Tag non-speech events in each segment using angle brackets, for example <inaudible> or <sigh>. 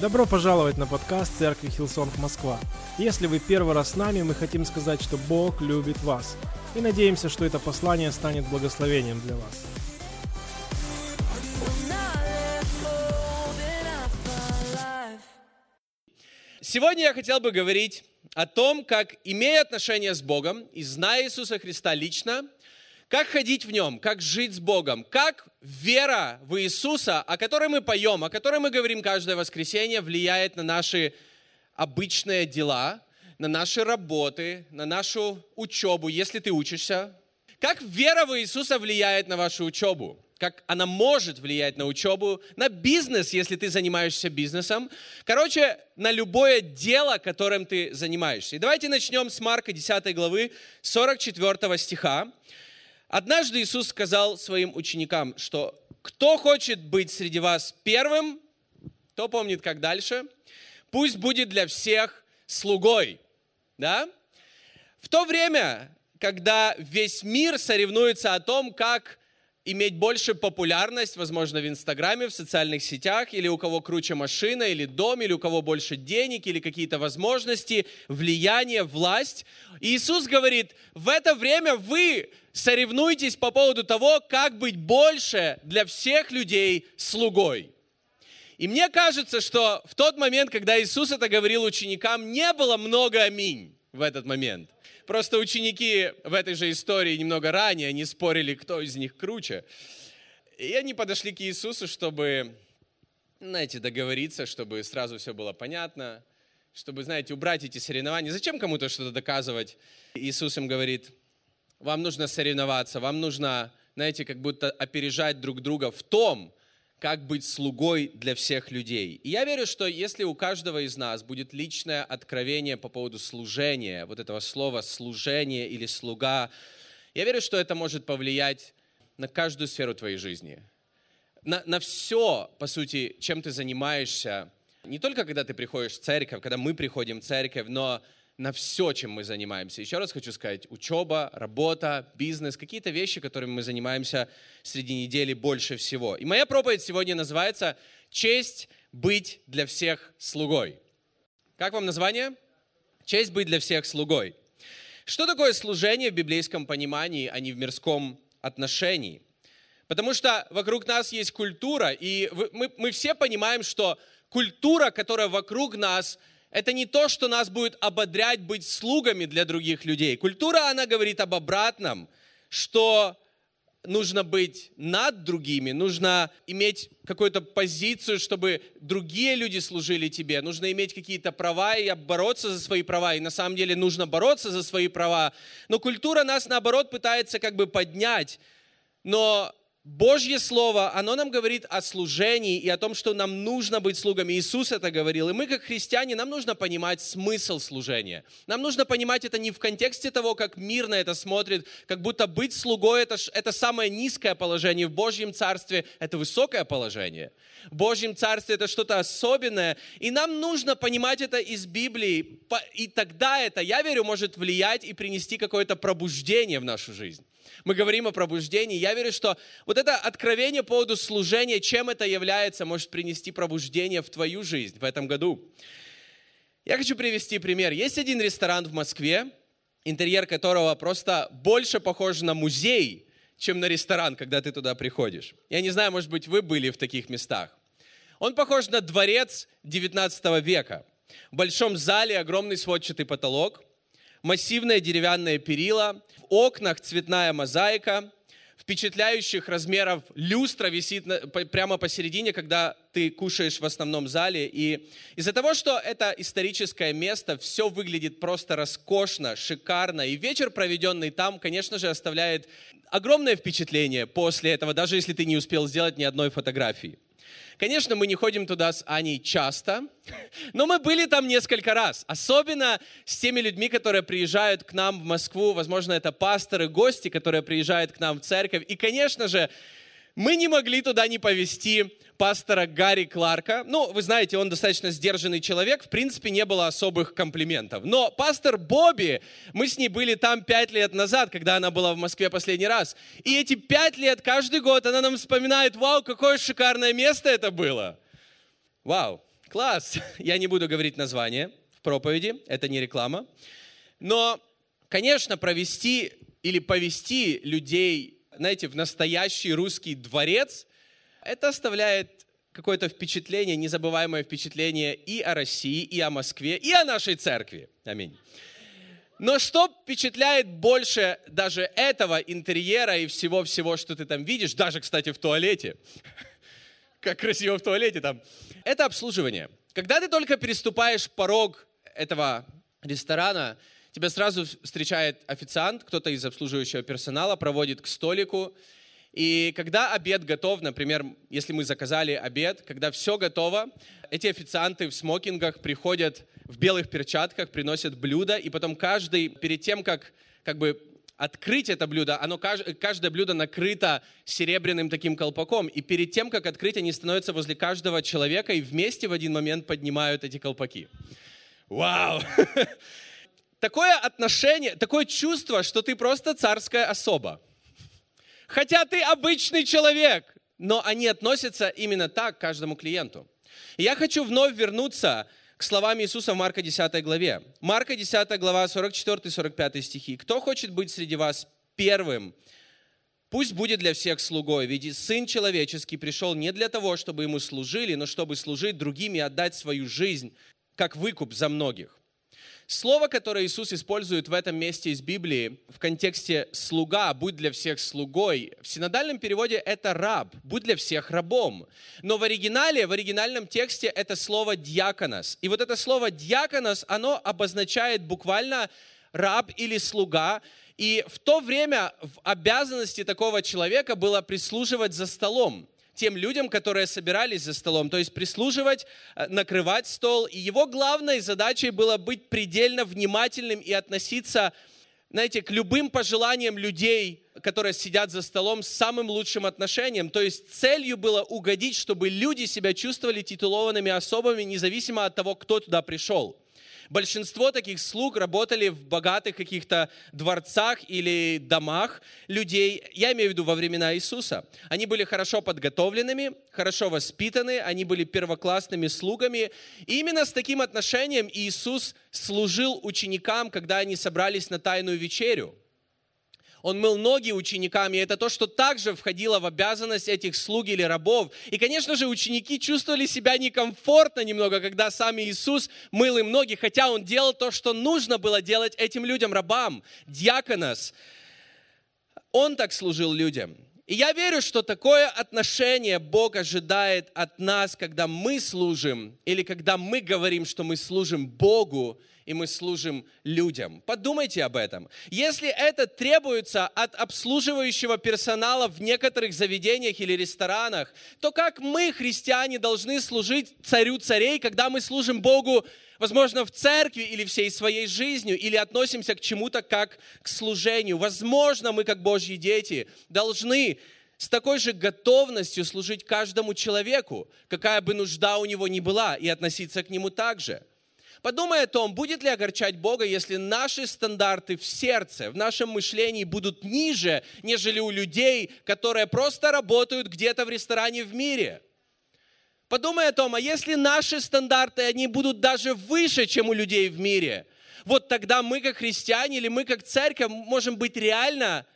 Добро пожаловать на подкаст Церкви Hillsong Москва. Если вы первый раз с нами, мы хотим сказать, что Бог любит вас. И надеемся, что это послание станет благословением для вас. Сегодня я хотел бы говорить о том, как, имея отношения с Богом и зная Иисуса Христа лично, как ходить в нем, как жить с Богом, как вера в Иисуса, о которой мы поем, о которой мы говорим каждое воскресенье, влияет на наши обычные дела, на наши работы, на нашу учебу, если ты учишься. Как вера в Иисуса влияет на вашу учебу? Как она может влиять на учебу, на бизнес, если ты занимаешься бизнесом. Короче, на любое дело, которым ты занимаешься. И давайте начнем с Марка 10 главы 44 стиха. Однажды Иисус сказал своим ученикам, что кто хочет быть среди вас первым, кто помнит, как дальше, пусть будет для всех слугой. Да? В то время, когда весь мир соревнуется о том, как иметь больше популярность, возможно, в Инстаграме, в социальных сетях, или у кого круче машина, или дом, или у кого больше денег, или какие-то возможности, влияние, власть. И Иисус говорит, в это время вы соревнуйтесь по поводу того, как быть больше для всех людей слугой. И мне кажется, что в тот момент, когда Иисус это говорил ученикам, не было много аминь в этот момент. Просто ученики в этой же истории немного ранее, они спорили, кто из них круче. И они подошли к Иисусу, чтобы, знаете, договориться, чтобы сразу все было понятно, чтобы, знаете, убрать эти соревнования. Зачем кому-то что-то доказывать? Иисус им говорит, вам нужно соревноваться, вам нужно, знаете, как будто опережать друг друга в том, как быть слугой для всех людей. И я верю, что если у каждого из нас будет личное откровение по поводу служения, вот этого слова служение или слуга, я верю, что это может повлиять на каждую сферу твоей жизни. На, на все, по сути, чем ты занимаешься. Не только когда ты приходишь в церковь, когда мы приходим в церковь, но на все, чем мы занимаемся. Еще раз хочу сказать, учеба, работа, бизнес, какие-то вещи, которыми мы занимаемся среди недели больше всего. И моя проповедь сегодня называется «Честь быть для всех слугой». Как вам название? «Честь быть для всех слугой». Что такое служение в библейском понимании, а не в мирском отношении? Потому что вокруг нас есть культура, и мы, мы все понимаем, что культура, которая вокруг нас – это не то, что нас будет ободрять быть слугами для других людей. Культура, она говорит об обратном, что нужно быть над другими, нужно иметь какую-то позицию, чтобы другие люди служили тебе, нужно иметь какие-то права и бороться за свои права, и на самом деле нужно бороться за свои права. Но культура нас, наоборот, пытается как бы поднять, но Божье Слово, оно нам говорит о служении и о том, что нам нужно быть слугами. Иисус это говорил. И мы, как христиане, нам нужно понимать смысл служения. Нам нужно понимать это не в контексте того, как мир на это смотрит, как будто быть слугой это, – это самое низкое положение. В Божьем Царстве это высокое положение. В Божьем Царстве это что-то особенное. И нам нужно понимать это из Библии. И тогда это, я верю, может влиять и принести какое-то пробуждение в нашу жизнь мы говорим о пробуждении. Я верю, что вот это откровение по поводу служения, чем это является, может принести пробуждение в твою жизнь в этом году. Я хочу привести пример. Есть один ресторан в Москве, интерьер которого просто больше похож на музей, чем на ресторан, когда ты туда приходишь. Я не знаю, может быть, вы были в таких местах. Он похож на дворец 19 века. В большом зале огромный сводчатый потолок – массивное деревянное перила, в окнах цветная мозаика, впечатляющих размеров люстра висит на, по, прямо посередине, когда ты кушаешь в основном зале. И из-за того, что это историческое место, все выглядит просто роскошно, шикарно. И вечер, проведенный там, конечно же, оставляет огромное впечатление после этого, даже если ты не успел сделать ни одной фотографии. Конечно, мы не ходим туда с Аней часто, но мы были там несколько раз. Особенно с теми людьми, которые приезжают к нам в Москву. Возможно, это пасторы, гости, которые приезжают к нам в церковь. И, конечно же, мы не могли туда не повести пастора Гарри Кларка. Ну, вы знаете, он достаточно сдержанный человек, в принципе, не было особых комплиментов. Но пастор Бобби, мы с ней были там пять лет назад, когда она была в Москве последний раз. И эти пять лет, каждый год она нам вспоминает, вау, какое шикарное место это было. Вау, класс. <laughs> Я не буду говорить название в проповеди, это не реклама. Но, конечно, провести или повести людей, знаете, в настоящий русский дворец – это оставляет какое-то впечатление, незабываемое впечатление и о России, и о Москве, и о нашей церкви. Аминь. Но что впечатляет больше даже этого интерьера и всего-всего, что ты там видишь, даже, кстати, в туалете, <laughs> как красиво в туалете там, это обслуживание. Когда ты только переступаешь порог этого ресторана, тебя сразу встречает официант, кто-то из обслуживающего персонала, проводит к столику, и когда обед готов, например, если мы заказали обед, когда все готово, эти официанты в смокингах приходят в белых перчатках, приносят блюдо, и потом каждый, перед тем, как, как бы открыть это блюдо, оно, каждое блюдо накрыто серебряным таким колпаком, и перед тем, как открыть, они становятся возле каждого человека и вместе в один момент поднимают эти колпаки. Вау! <laughs> Такое отношение, такое чувство, что ты просто царская особа хотя ты обычный человек. Но они относятся именно так к каждому клиенту. И я хочу вновь вернуться к словам Иисуса в Марка 10 главе. Марка 10 глава, 44-45 стихи. «Кто хочет быть среди вас первым, пусть будет для всех слугой, ведь Сын Человеческий пришел не для того, чтобы ему служили, но чтобы служить другим и отдать свою жизнь, как выкуп за многих». Слово, которое Иисус использует в этом месте из Библии в контексте «слуга», «будь для всех слугой», в синодальном переводе это «раб», «будь для всех рабом». Но в оригинале, в оригинальном тексте это слово «диаконос». И вот это слово «диаконос», оно обозначает буквально раб или слуга, и в то время в обязанности такого человека было прислуживать за столом тем людям, которые собирались за столом, то есть прислуживать, э, накрывать стол. И его главной задачей было быть предельно внимательным и относиться, знаете, к любым пожеланиям людей, которые сидят за столом с самым лучшим отношением. То есть целью было угодить, чтобы люди себя чувствовали титулованными особами, независимо от того, кто туда пришел. Большинство таких слуг работали в богатых каких-то дворцах или домах людей, я имею в виду во времена Иисуса. Они были хорошо подготовленными, хорошо воспитаны, они были первоклассными слугами. И именно с таким отношением Иисус служил ученикам, когда они собрались на тайную вечерю. Он мыл ноги ученикам, и это то, что также входило в обязанность этих слуг или рабов. И, конечно же, ученики чувствовали себя некомфортно немного, когда сам Иисус мыл им ноги, хотя Он делал то, что нужно было делать этим людям, рабам, диаконос. Он так служил людям. И я верю, что такое отношение Бог ожидает от нас, когда мы служим, или когда мы говорим, что мы служим Богу, и мы служим людям. Подумайте об этом. Если это требуется от обслуживающего персонала в некоторых заведениях или ресторанах, то как мы, христиане, должны служить царю царей, когда мы служим Богу, возможно, в церкви или всей своей жизнью, или относимся к чему-то как к служению. Возможно, мы, как Божьи дети, должны с такой же готовностью служить каждому человеку, какая бы нужда у него ни была, и относиться к нему также. Подумай о том, будет ли огорчать Бога, если наши стандарты в сердце, в нашем мышлении будут ниже, нежели у людей, которые просто работают где-то в ресторане в мире. Подумай о том, а если наши стандарты, они будут даже выше, чем у людей в мире, вот тогда мы как христиане или мы как церковь можем быть реально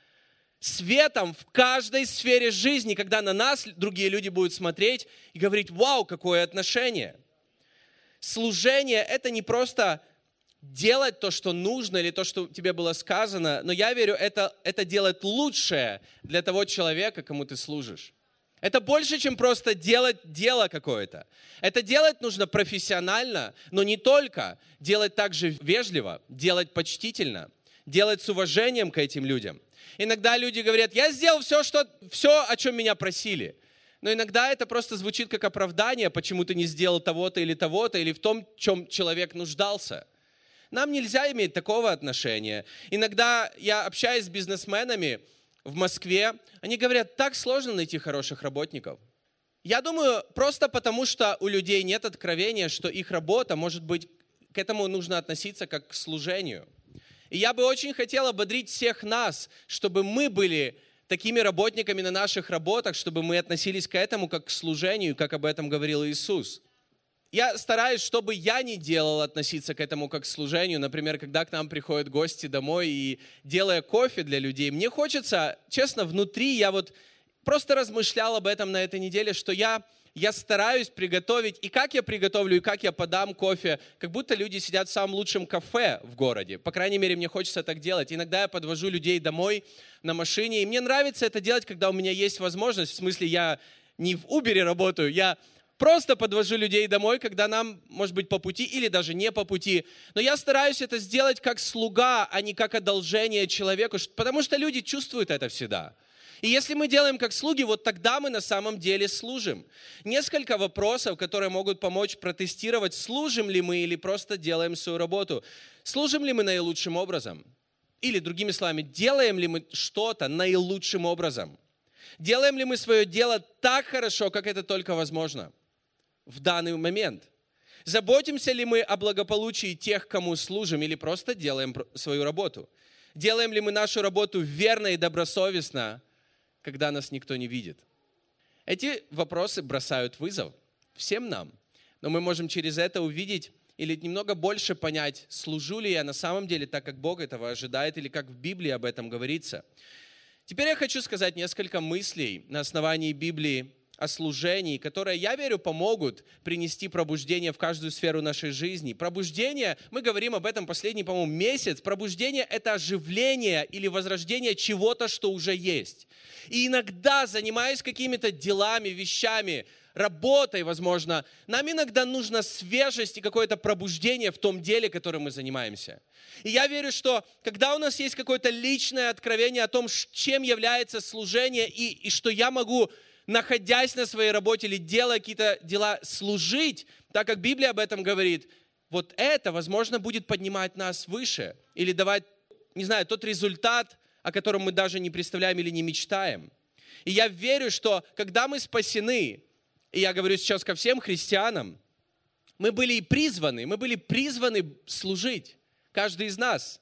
светом в каждой сфере жизни, когда на нас другие люди будут смотреть и говорить, вау, какое отношение – служение – это не просто делать то, что нужно, или то, что тебе было сказано, но я верю, это, это делать лучшее для того человека, кому ты служишь. Это больше, чем просто делать дело какое-то. Это делать нужно профессионально, но не только. Делать также вежливо, делать почтительно, делать с уважением к этим людям. Иногда люди говорят, я сделал все, что, все о чем меня просили но иногда это просто звучит как оправдание, почему ты не сделал того-то или того-то, или в том, в чем человек нуждался. Нам нельзя иметь такого отношения. Иногда я общаюсь с бизнесменами, в Москве, они говорят, так сложно найти хороших работников. Я думаю, просто потому что у людей нет откровения, что их работа, может быть, к этому нужно относиться как к служению. И я бы очень хотел ободрить всех нас, чтобы мы были такими работниками на наших работах, чтобы мы относились к этому как к служению, как об этом говорил Иисус. Я стараюсь, чтобы я не делал относиться к этому как к служению. Например, когда к нам приходят гости домой и делая кофе для людей, мне хочется, честно, внутри я вот просто размышлял об этом на этой неделе, что я я стараюсь приготовить, и как я приготовлю, и как я подам кофе, как будто люди сидят в самом лучшем кафе в городе. По крайней мере, мне хочется так делать. Иногда я подвожу людей домой на машине, и мне нравится это делать, когда у меня есть возможность. В смысле, я не в Uber работаю, я просто подвожу людей домой, когда нам, может быть, по пути или даже не по пути. Но я стараюсь это сделать как слуга, а не как одолжение человеку, потому что люди чувствуют это всегда. И если мы делаем как слуги, вот тогда мы на самом деле служим. Несколько вопросов, которые могут помочь протестировать, служим ли мы или просто делаем свою работу. Служим ли мы наилучшим образом? Или, другими словами, делаем ли мы что-то наилучшим образом? Делаем ли мы свое дело так хорошо, как это только возможно в данный момент? Заботимся ли мы о благополучии тех, кому служим, или просто делаем свою работу? Делаем ли мы нашу работу верно и добросовестно, когда нас никто не видит? Эти вопросы бросают вызов всем нам. Но мы можем через это увидеть или немного больше понять, служу ли я на самом деле так, как Бог этого ожидает, или как в Библии об этом говорится. Теперь я хочу сказать несколько мыслей на основании Библии о служении, которые, я верю, помогут принести пробуждение в каждую сферу нашей жизни. Пробуждение, мы говорим об этом последний, по-моему, месяц. Пробуждение – это оживление или возрождение чего-то, что уже есть. И иногда, занимаясь какими-то делами, вещами, работой, возможно, нам иногда нужна свежесть и какое-то пробуждение в том деле, которым мы занимаемся. И я верю, что когда у нас есть какое-то личное откровение о том, чем является служение, и, и что я могу находясь на своей работе или делая какие-то дела, служить, так как Библия об этом говорит, вот это, возможно, будет поднимать нас выше или давать, не знаю, тот результат, о котором мы даже не представляем или не мечтаем. И я верю, что когда мы спасены, и я говорю сейчас ко всем христианам, мы были и призваны, мы были призваны служить, каждый из нас.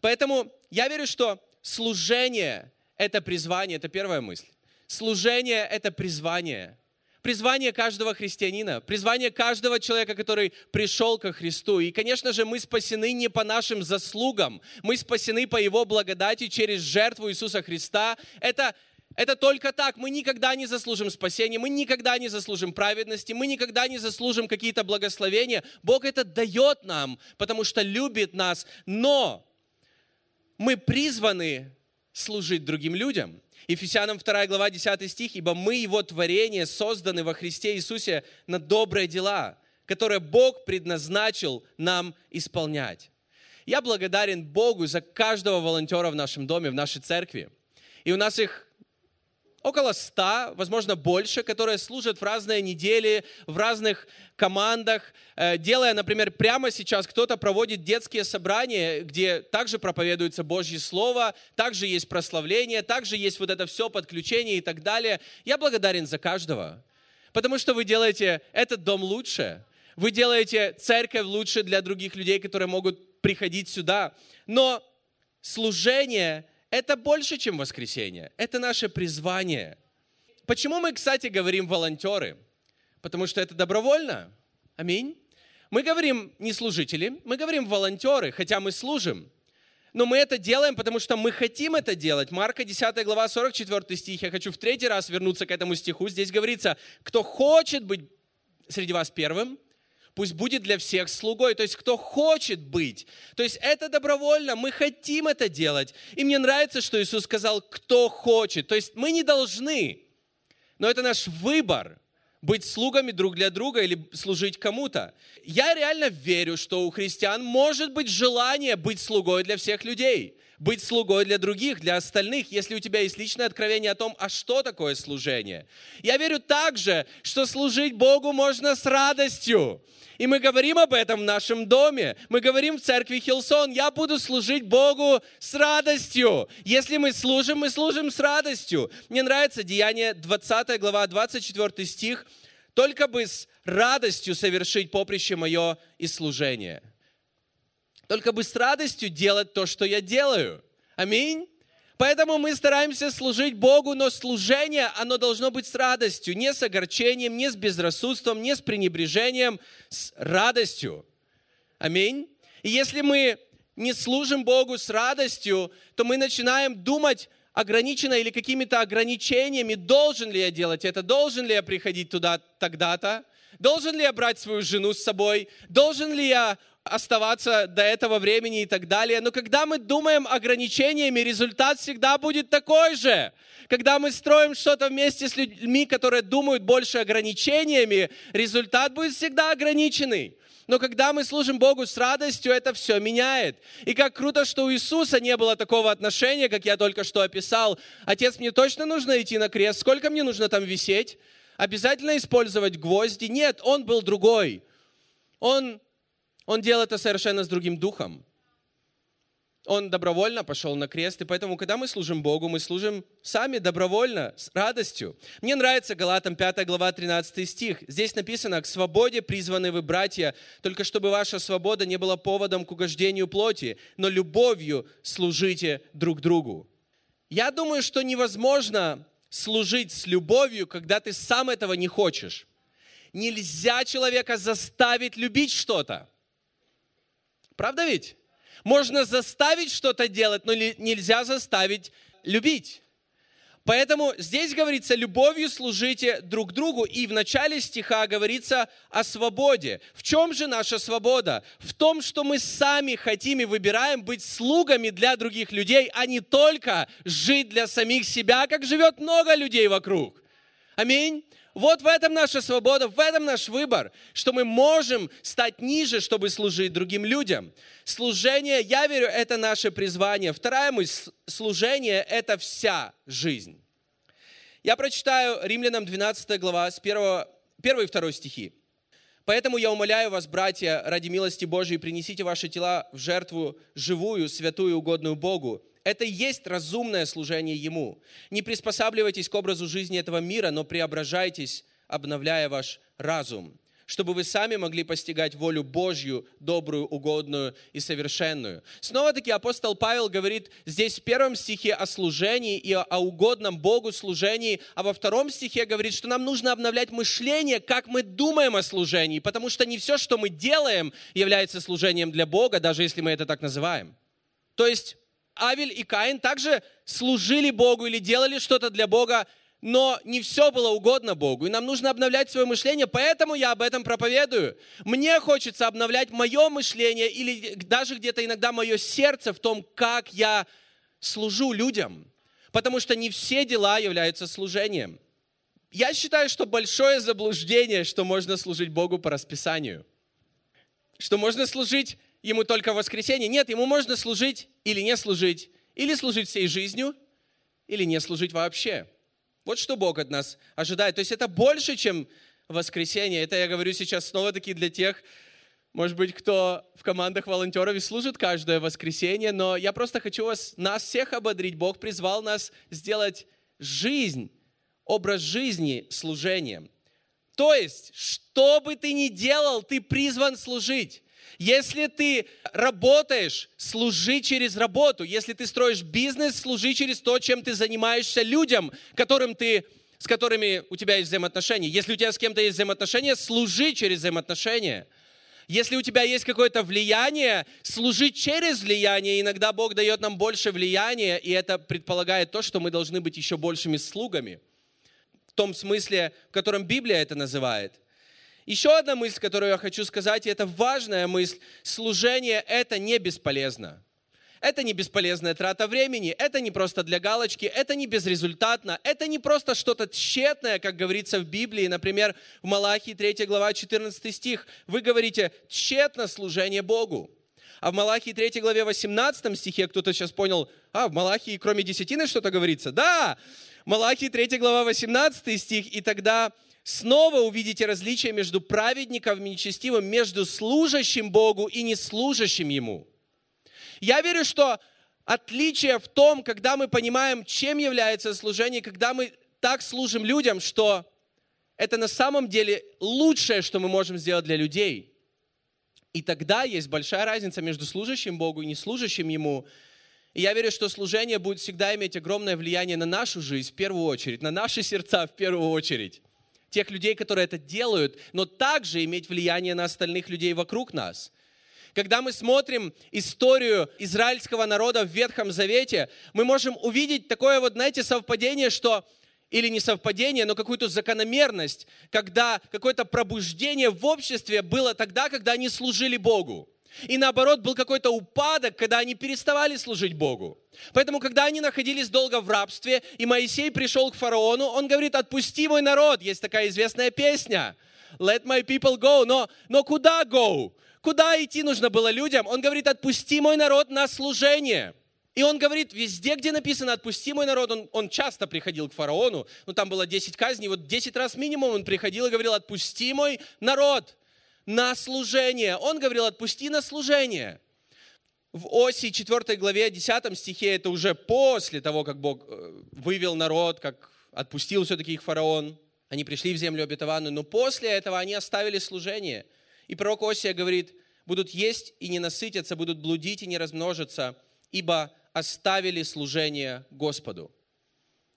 Поэтому я верю, что служение – это призвание, это первая мысль. Служение – это призвание. Призвание каждого христианина, призвание каждого человека, который пришел ко Христу. И, конечно же, мы спасены не по нашим заслугам, мы спасены по Его благодати через жертву Иисуса Христа. Это это только так. Мы никогда не заслужим спасения, мы никогда не заслужим праведности, мы никогда не заслужим какие-то благословения. Бог это дает нам, потому что любит нас. Но мы призваны служить другим людям. Ефесянам 2 глава 10 стих, «Ибо мы, Его творение, созданы во Христе Иисусе на добрые дела, которые Бог предназначил нам исполнять». Я благодарен Богу за каждого волонтера в нашем доме, в нашей церкви. И у нас их около ста, возможно, больше, которые служат в разные недели, в разных командах, э, делая, например, прямо сейчас кто-то проводит детские собрания, где также проповедуется Божье Слово, также есть прославление, также есть вот это все подключение и так далее. Я благодарен за каждого, потому что вы делаете этот дом лучше, вы делаете церковь лучше для других людей, которые могут приходить сюда. Но служение – это больше, чем воскресенье. Это наше призвание. Почему мы, кстати, говорим волонтеры? Потому что это добровольно. Аминь. Мы говорим не служители, мы говорим волонтеры, хотя мы служим. Но мы это делаем, потому что мы хотим это делать. Марка 10 глава 44 стих. Я хочу в третий раз вернуться к этому стиху. Здесь говорится, кто хочет быть среди вас первым, пусть будет для всех слугой. То есть, кто хочет быть. То есть, это добровольно, мы хотим это делать. И мне нравится, что Иисус сказал, кто хочет. То есть, мы не должны, но это наш выбор быть слугами друг для друга или служить кому-то. Я реально верю, что у христиан может быть желание быть слугой для всех людей. Быть слугой для других, для остальных, если у тебя есть личное откровение о том, а что такое служение. Я верю также, что служить Богу можно с радостью. И мы говорим об этом в нашем доме. Мы говорим в церкви Хилсон, я буду служить Богу с радостью. Если мы служим, мы служим с радостью. Мне нравится Деяние 20 глава, 24 стих. Только бы с радостью совершить поприще мое и служение. Только бы с радостью делать то, что я делаю. Аминь. Поэтому мы стараемся служить Богу, но служение, оно должно быть с радостью, не с огорчением, не с безрассудством, не с пренебрежением, с радостью. Аминь. И если мы не служим Богу с радостью, то мы начинаем думать ограниченно или какими-то ограничениями, должен ли я делать это, должен ли я приходить туда тогда-то, должен ли я брать свою жену с собой, должен ли я оставаться до этого времени и так далее. Но когда мы думаем ограничениями, результат всегда будет такой же. Когда мы строим что-то вместе с людьми, которые думают больше ограничениями, результат будет всегда ограниченный. Но когда мы служим Богу с радостью, это все меняет. И как круто, что у Иисуса не было такого отношения, как я только что описал. Отец, мне точно нужно идти на крест? Сколько мне нужно там висеть? Обязательно использовать гвозди? Нет, он был другой. Он он делал это совершенно с другим духом. Он добровольно пошел на крест, и поэтому, когда мы служим Богу, мы служим сами добровольно, с радостью. Мне нравится Галатам 5 глава 13 стих. Здесь написано, «К свободе призваны вы, братья, только чтобы ваша свобода не была поводом к угождению плоти, но любовью служите друг другу». Я думаю, что невозможно служить с любовью, когда ты сам этого не хочешь. Нельзя человека заставить любить что-то. Правда ведь? Можно заставить что-то делать, но нельзя заставить любить. Поэтому здесь говорится, любовью служите друг другу. И в начале стиха говорится о свободе. В чем же наша свобода? В том, что мы сами хотим и выбираем быть слугами для других людей, а не только жить для самих себя, как живет много людей вокруг. Аминь. Вот в этом наша свобода, в этом наш выбор, что мы можем стать ниже, чтобы служить другим людям. Служение, я верю, это наше призвание. Вторая мысль, служение – это вся жизнь. Я прочитаю Римлянам 12 глава с 1, 1 и 2 стихи. Поэтому я умоляю вас, братья, ради милости Божией, принесите ваши тела в жертву живую, святую, угодную Богу. Это и есть разумное служение Ему. Не приспосабливайтесь к образу жизни этого мира, но преображайтесь, обновляя ваш разум, чтобы вы сами могли постигать волю Божью, добрую, угодную и совершенную. Снова-таки апостол Павел говорит здесь в первом стихе о служении и о угодном Богу служении, а во втором стихе говорит, что нам нужно обновлять мышление, как мы думаем о служении, потому что не все, что мы делаем, является служением для Бога, даже если мы это так называем. То есть Авель и Каин также служили Богу или делали что-то для Бога, но не все было угодно Богу. И нам нужно обновлять свое мышление, поэтому я об этом проповедую. Мне хочется обновлять мое мышление или даже где-то иногда мое сердце в том, как я служу людям. Потому что не все дела являются служением. Я считаю, что большое заблуждение, что можно служить Богу по расписанию. Что можно служить ему только в воскресенье. Нет, ему можно служить или не служить, или служить всей жизнью, или не служить вообще. Вот что Бог от нас ожидает. То есть это больше, чем воскресенье. Это я говорю сейчас снова-таки для тех, может быть, кто в командах волонтеров и служит каждое воскресенье, но я просто хочу вас, нас всех ободрить. Бог призвал нас сделать жизнь, образ жизни служением. То есть, что бы ты ни делал, ты призван служить. Если ты работаешь, служи через работу. Если ты строишь бизнес, служи через то, чем ты занимаешься людям, которым ты, с которыми у тебя есть взаимоотношения. Если у тебя с кем-то есть взаимоотношения, служи через взаимоотношения. Если у тебя есть какое-то влияние, служи через влияние. Иногда Бог дает нам больше влияния, и это предполагает то, что мы должны быть еще большими слугами. В том смысле, в котором Библия это называет – еще одна мысль, которую я хочу сказать, и это важная мысль. Служение – это не бесполезно. Это не бесполезная трата времени, это не просто для галочки, это не безрезультатно, это не просто что-то тщетное, как говорится в Библии, например, в Малахии 3 глава 14 стих. Вы говорите «тщетно служение Богу». А в Малахии 3 главе 18 стихе кто-то сейчас понял, а, в Малахии кроме десятины что-то говорится? Да, Малахии 3 глава 18 стих, и тогда снова увидите различие между праведником и нечестивым, между служащим Богу и неслужащим Ему. Я верю, что отличие в том, когда мы понимаем, чем является служение, когда мы так служим людям, что это на самом деле лучшее, что мы можем сделать для людей. И тогда есть большая разница между служащим Богу и неслужащим Ему. И я верю, что служение будет всегда иметь огромное влияние на нашу жизнь в первую очередь, на наши сердца в первую очередь. Тех людей, которые это делают, но также иметь влияние на остальных людей вокруг нас. Когда мы смотрим историю израильского народа в Ветхом Завете, мы можем увидеть такое вот, знаете, совпадение, что или не совпадение, но какую-то закономерность, когда какое-то пробуждение в обществе было тогда, когда они служили Богу. И наоборот, был какой-то упадок, когда они переставали служить Богу. Поэтому, когда они находились долго в рабстве, и Моисей пришел к фараону, он говорит, отпусти мой народ. Есть такая известная песня. Let my people go. Но, но куда go? Куда идти нужно было людям? Он говорит, отпусти мой народ на служение. И он говорит, везде, где написано «отпусти мой народ», он, он часто приходил к фараону, ну там было 10 казней, вот 10 раз минимум он приходил и говорил «отпусти мой народ на служение». Он говорил «отпусти на служение». В Оси 4 главе 10 стихе, это уже после того, как Бог э, вывел народ, как отпустил все-таки их фараон, они пришли в землю обетованную, но после этого они оставили служение. И пророк Осия говорит, будут есть и не насытятся, будут блудить и не размножиться, ибо оставили служение Господу.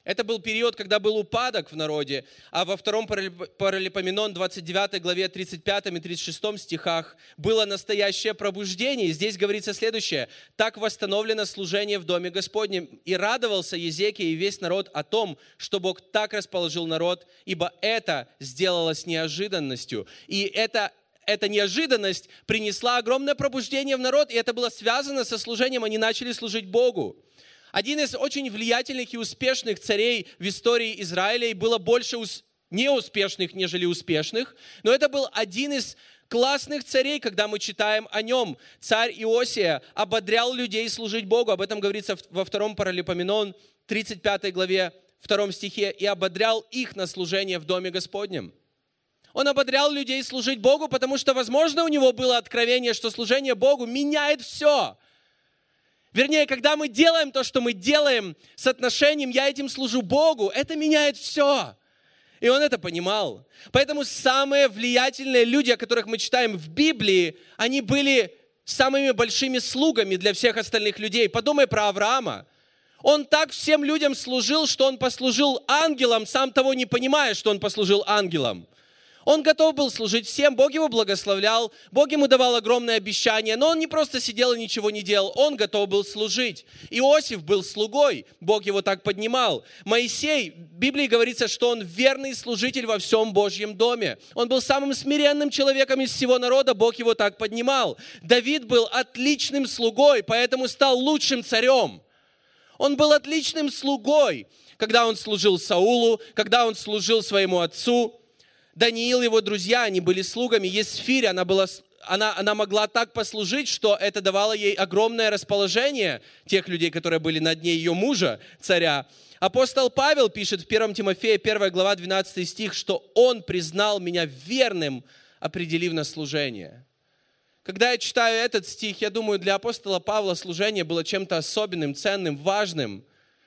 Это был период, когда был упадок в народе, а во втором Паралипоменон 29 главе 35 и 36 стихах было настоящее пробуждение. здесь говорится следующее. «Так восстановлено служение в Доме Господнем, и радовался Езекия и весь народ о том, что Бог так расположил народ, ибо это сделалось неожиданностью». И это эта неожиданность принесла огромное пробуждение в народ, и это было связано со служением, они начали служить Богу. Один из очень влиятельных и успешных царей в истории Израиля, и было больше неуспешных, нежели успешных, но это был один из классных царей, когда мы читаем о нем. Царь Иосия ободрял людей служить Богу. Об этом говорится во втором Паралипоменон, 35 главе, втором стихе. «И ободрял их на служение в Доме Господнем». Он ободрял людей служить Богу, потому что, возможно, у него было откровение, что служение Богу меняет все. Вернее, когда мы делаем то, что мы делаем с отношением «я этим служу Богу», это меняет все. И он это понимал. Поэтому самые влиятельные люди, о которых мы читаем в Библии, они были самыми большими слугами для всех остальных людей. Подумай про Авраама. Он так всем людям служил, что он послужил ангелом, сам того не понимая, что он послужил ангелом. Он готов был служить всем, Бог его благословлял, Бог ему давал огромное обещание, но он не просто сидел и ничего не делал, он готов был служить. Иосиф был слугой, Бог его так поднимал. Моисей, в Библии говорится, что он верный служитель во всем Божьем доме. Он был самым смиренным человеком из всего народа, Бог его так поднимал. Давид был отличным слугой, поэтому стал лучшим царем. Он был отличным слугой, когда он служил Саулу, когда он служил своему отцу. Даниил и его друзья, они были слугами. Есфирь, она, была, она, она могла так послужить, что это давало ей огромное расположение тех людей, которые были над ней, ее мужа, царя. Апостол Павел пишет в 1 Тимофея 1 глава 12 стих, что он признал меня верным, определив на служение. Когда я читаю этот стих, я думаю, для апостола Павла служение было чем-то особенным, ценным, важным.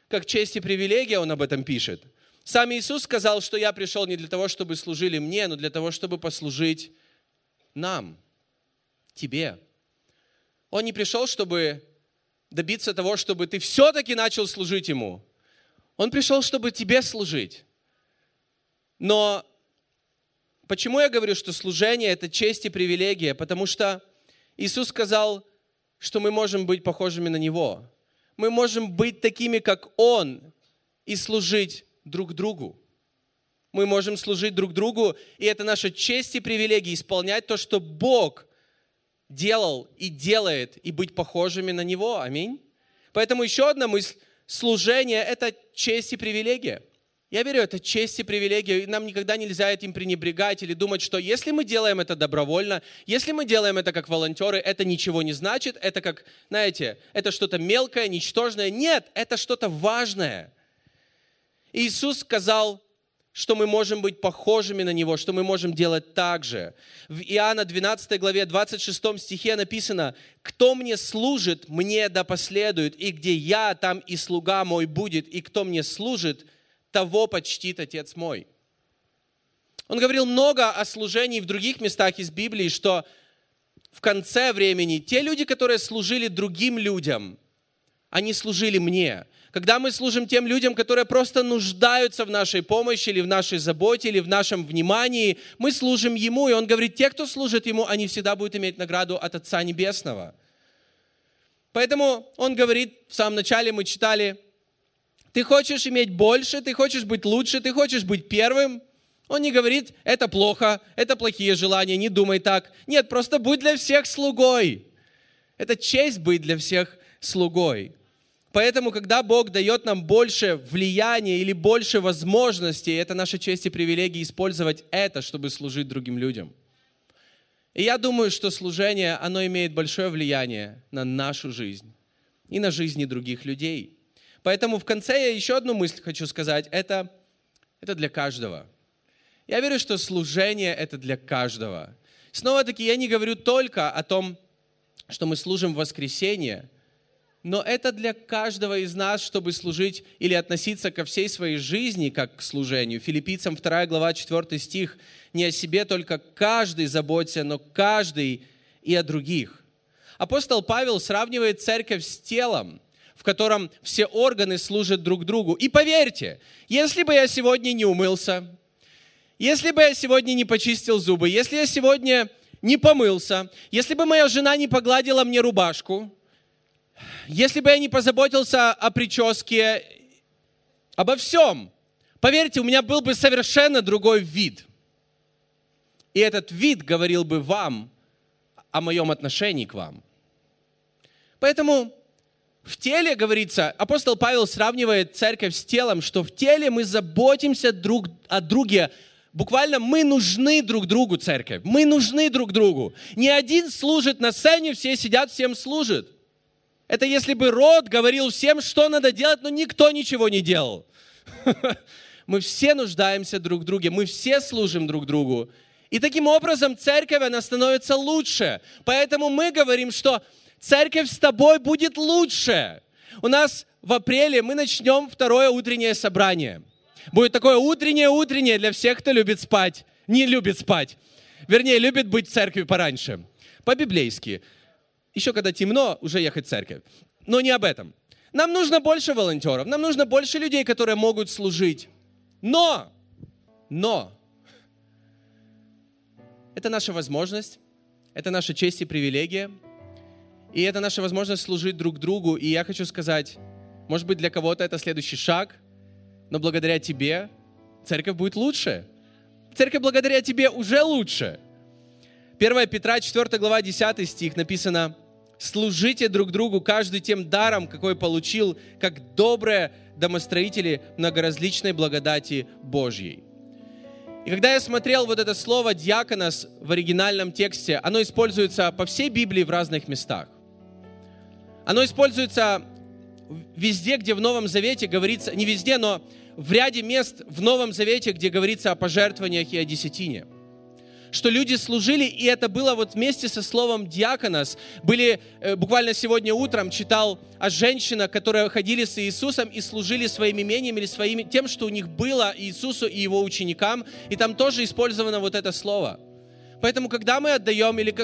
Как честь и привилегия он об этом пишет. Сам Иисус сказал, что я пришел не для того, чтобы служили мне, но для того, чтобы послужить нам, тебе. Он не пришел, чтобы добиться того, чтобы ты все-таки начал служить Ему. Он пришел, чтобы тебе служить. Но почему я говорю, что служение – это честь и привилегия? Потому что Иисус сказал, что мы можем быть похожими на Него. Мы можем быть такими, как Он, и служить друг другу. Мы можем служить друг другу, и это наша честь и привилегия исполнять то, что Бог делал и делает, и быть похожими на Него. Аминь. Поэтому еще одна мысль. Служение – это честь и привилегия. Я верю, это честь и привилегия, и нам никогда нельзя этим пренебрегать или думать, что если мы делаем это добровольно, если мы делаем это как волонтеры, это ничего не значит, это как, знаете, это что-то мелкое, ничтожное. Нет, это что-то важное. Иисус сказал, что мы можем быть похожими на Него, что мы можем делать так же. В Иоанна 12 главе 26 стихе написано, «Кто мне служит, мне да последует, и где я, там и слуга мой будет, и кто мне служит, того почтит Отец мой». Он говорил много о служении в других местах из Библии, что в конце времени те люди, которые служили другим людям, они служили мне – когда мы служим тем людям, которые просто нуждаются в нашей помощи или в нашей заботе или в нашем внимании, мы служим Ему. И Он говорит, те, кто служит Ему, они всегда будут иметь награду от Отца Небесного. Поэтому Он говорит, в самом начале мы читали, ты хочешь иметь больше, ты хочешь быть лучше, ты хочешь быть первым. Он не говорит, это плохо, это плохие желания, не думай так. Нет, просто будь для всех слугой. Это честь быть для всех слугой. Поэтому, когда Бог дает нам больше влияния или больше возможностей, это наша честь и привилегия использовать это, чтобы служить другим людям. И я думаю, что служение, оно имеет большое влияние на нашу жизнь и на жизни других людей. Поэтому в конце я еще одну мысль хочу сказать. Это, это для каждого. Я верю, что служение – это для каждого. Снова-таки я не говорю только о том, что мы служим в воскресенье – но это для каждого из нас, чтобы служить или относиться ко всей своей жизни как к служению. Филиппийцам 2 глава 4 стих. «Не о себе только каждый заботься, но каждый и о других». Апостол Павел сравнивает церковь с телом, в котором все органы служат друг другу. И поверьте, если бы я сегодня не умылся, если бы я сегодня не почистил зубы, если я сегодня не помылся, если бы моя жена не погладила мне рубашку, если бы я не позаботился о прическе, обо всем, поверьте, у меня был бы совершенно другой вид. И этот вид говорил бы вам о моем отношении к вам. Поэтому в теле, говорится, апостол Павел сравнивает церковь с телом, что в теле мы заботимся друг о друге. Буквально мы нужны друг другу, церковь. Мы нужны друг другу. Не один служит на сцене, все сидят, всем служат. Это если бы род говорил всем, что надо делать, но никто ничего не делал. <laughs> Мы все нуждаемся друг в друге, мы все служим друг другу. И таким образом церковь, она становится лучше. Поэтому мы говорим, что церковь с тобой будет лучше. У нас в апреле мы начнем второе утреннее собрание. Будет такое утреннее-утреннее для всех, кто любит спать. Не любит спать. Вернее, любит быть в церкви пораньше. По-библейски еще когда темно, уже ехать в церковь. Но не об этом. Нам нужно больше волонтеров, нам нужно больше людей, которые могут служить. Но, но, это наша возможность, это наша честь и привилегия, и это наша возможность служить друг другу. И я хочу сказать, может быть, для кого-то это следующий шаг, но благодаря тебе церковь будет лучше. Церковь благодаря тебе уже лучше. 1 Петра 4 глава 10 стих написано, Служите друг другу, каждый тем даром, какой получил, как добрые домостроители многоразличной благодати Божьей. И когда я смотрел вот это слово «диаконос» в оригинальном тексте, оно используется по всей Библии в разных местах. Оно используется везде, где в Новом Завете говорится, не везде, но в ряде мест в Новом Завете, где говорится о пожертвованиях и о десятине – что люди служили, и это было вот вместе со словом «диаконос». Были, э, буквально сегодня утром читал о женщинах, которые ходили с Иисусом и служили своим имением или своим, тем, что у них было Иисусу и его ученикам, и там тоже использовано вот это слово. Поэтому, когда мы отдаем, или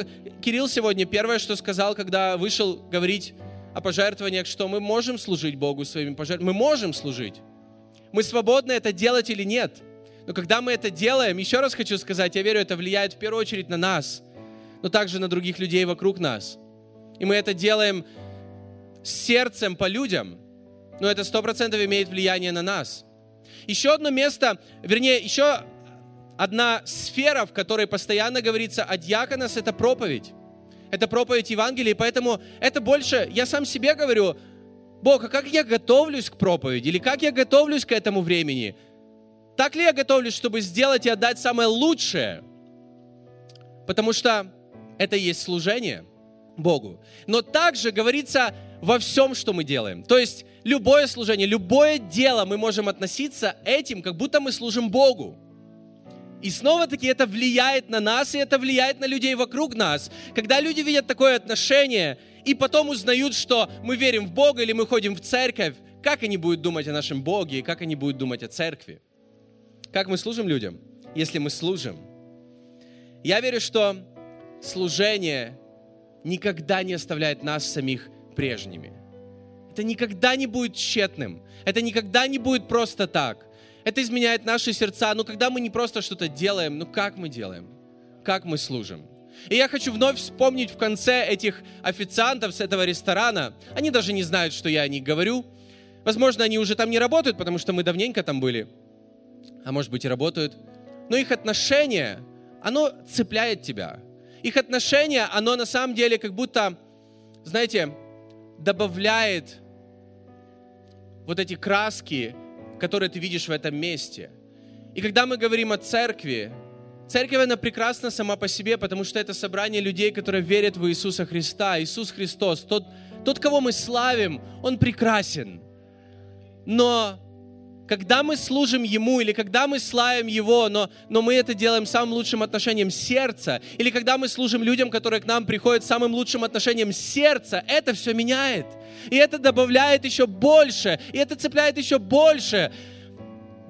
Кирилл сегодня первое, что сказал, когда вышел говорить о пожертвованиях, что мы можем служить Богу своими пожертвованиями, мы можем служить. Мы свободны это делать или нет – но когда мы это делаем, еще раз хочу сказать, я верю, это влияет в первую очередь на нас, но также на других людей вокруг нас. И мы это делаем с сердцем по людям, но это сто процентов имеет влияние на нас. Еще одно место, вернее, еще одна сфера, в которой постоянно говорится о диаконос, это проповедь. Это проповедь Евангелия, и поэтому это больше, я сам себе говорю, Бог, а как я готовлюсь к проповеди, или как я готовлюсь к этому времени? Так ли я готовлюсь, чтобы сделать и отдать самое лучшее? Потому что это и есть служение Богу. Но также говорится во всем, что мы делаем. То есть любое служение, любое дело мы можем относиться этим, как будто мы служим Богу. И снова-таки это влияет на нас, и это влияет на людей вокруг нас. Когда люди видят такое отношение, и потом узнают, что мы верим в Бога или мы ходим в церковь, как они будут думать о нашем Боге и как они будут думать о церкви? Как мы служим людям, если мы служим? Я верю, что служение никогда не оставляет нас самих прежними. Это никогда не будет тщетным. Это никогда не будет просто так. Это изменяет наши сердца. Но когда мы не просто что-то делаем, ну как мы делаем? Как мы служим? И я хочу вновь вспомнить в конце этих официантов с этого ресторана. Они даже не знают, что я о них говорю. Возможно, они уже там не работают, потому что мы давненько там были. А может быть и работают. Но их отношение, оно цепляет тебя. Их отношение, оно на самом деле как будто, знаете, добавляет вот эти краски, которые ты видишь в этом месте. И когда мы говорим о церкви, церковь, она прекрасна сама по себе, потому что это собрание людей, которые верят в Иисуса Христа. Иисус Христос, тот, тот кого мы славим, Он прекрасен. Но когда мы служим Ему, или когда мы славим Его, но, но мы это делаем самым лучшим отношением сердца, или когда мы служим людям, которые к нам приходят самым лучшим отношением сердца, это все меняет. И это добавляет еще больше, и это цепляет еще больше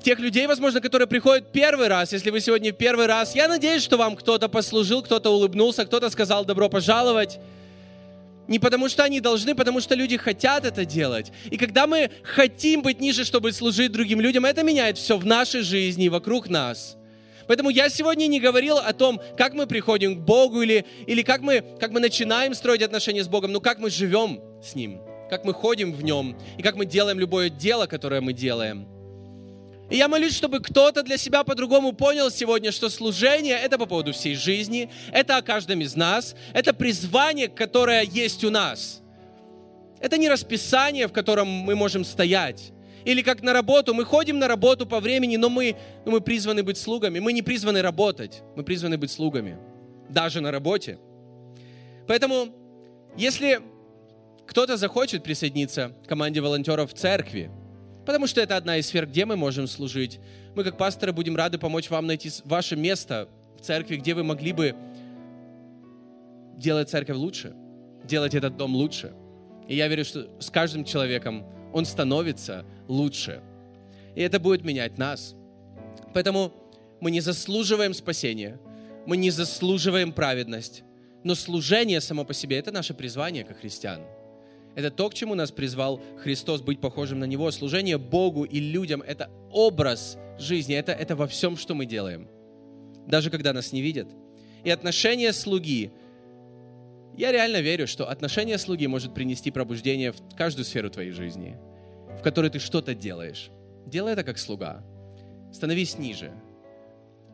тех людей, возможно, которые приходят первый раз, если вы сегодня первый раз, я надеюсь, что вам кто-то послужил, кто-то улыбнулся, кто-то сказал «добро пожаловать». Не потому что они должны, потому что люди хотят это делать. И когда мы хотим быть ниже, чтобы служить другим людям, это меняет все в нашей жизни вокруг нас. Поэтому я сегодня не говорил о том, как мы приходим к Богу или, или как, мы, как мы начинаем строить отношения с Богом, но как мы живем с Ним, как мы ходим в Нем и как мы делаем любое дело, которое мы делаем – и я молюсь, чтобы кто-то для себя по-другому понял сегодня, что служение — это по поводу всей жизни, это о каждом из нас, это призвание, которое есть у нас. Это не расписание, в котором мы можем стоять. Или как на работу. Мы ходим на работу по времени, но мы, но мы призваны быть слугами. Мы не призваны работать, мы призваны быть слугами. Даже на работе. Поэтому, если кто-то захочет присоединиться к команде волонтеров в церкви, потому что это одна из сфер, где мы можем служить. Мы, как пасторы, будем рады помочь вам найти ваше место в церкви, где вы могли бы делать церковь лучше, делать этот дом лучше. И я верю, что с каждым человеком он становится лучше. И это будет менять нас. Поэтому мы не заслуживаем спасения, мы не заслуживаем праведность, но служение само по себе – это наше призвание как христиан – это то, к чему нас призвал Христос, быть похожим на Него. Служение Богу и людям – это образ жизни, это, это во всем, что мы делаем. Даже когда нас не видят. И отношение слуги, я реально верю, что отношение слуги может принести пробуждение в каждую сферу твоей жизни, в которой ты что-то делаешь. Делай это как слуга. Становись ниже.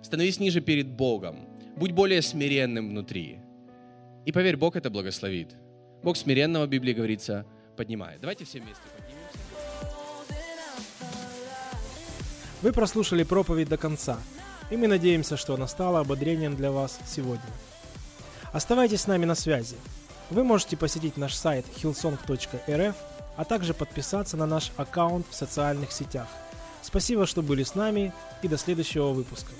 Становись ниже перед Богом. Будь более смиренным внутри. И поверь, Бог это благословит. Бог смиренного, в Библии говорится, поднимает. Давайте все вместе поднимемся. Вы прослушали проповедь до конца, и мы надеемся, что она стала ободрением для вас сегодня. Оставайтесь с нами на связи. Вы можете посетить наш сайт hillsong.rf, а также подписаться на наш аккаунт в социальных сетях. Спасибо, что были с нами, и до следующего выпуска.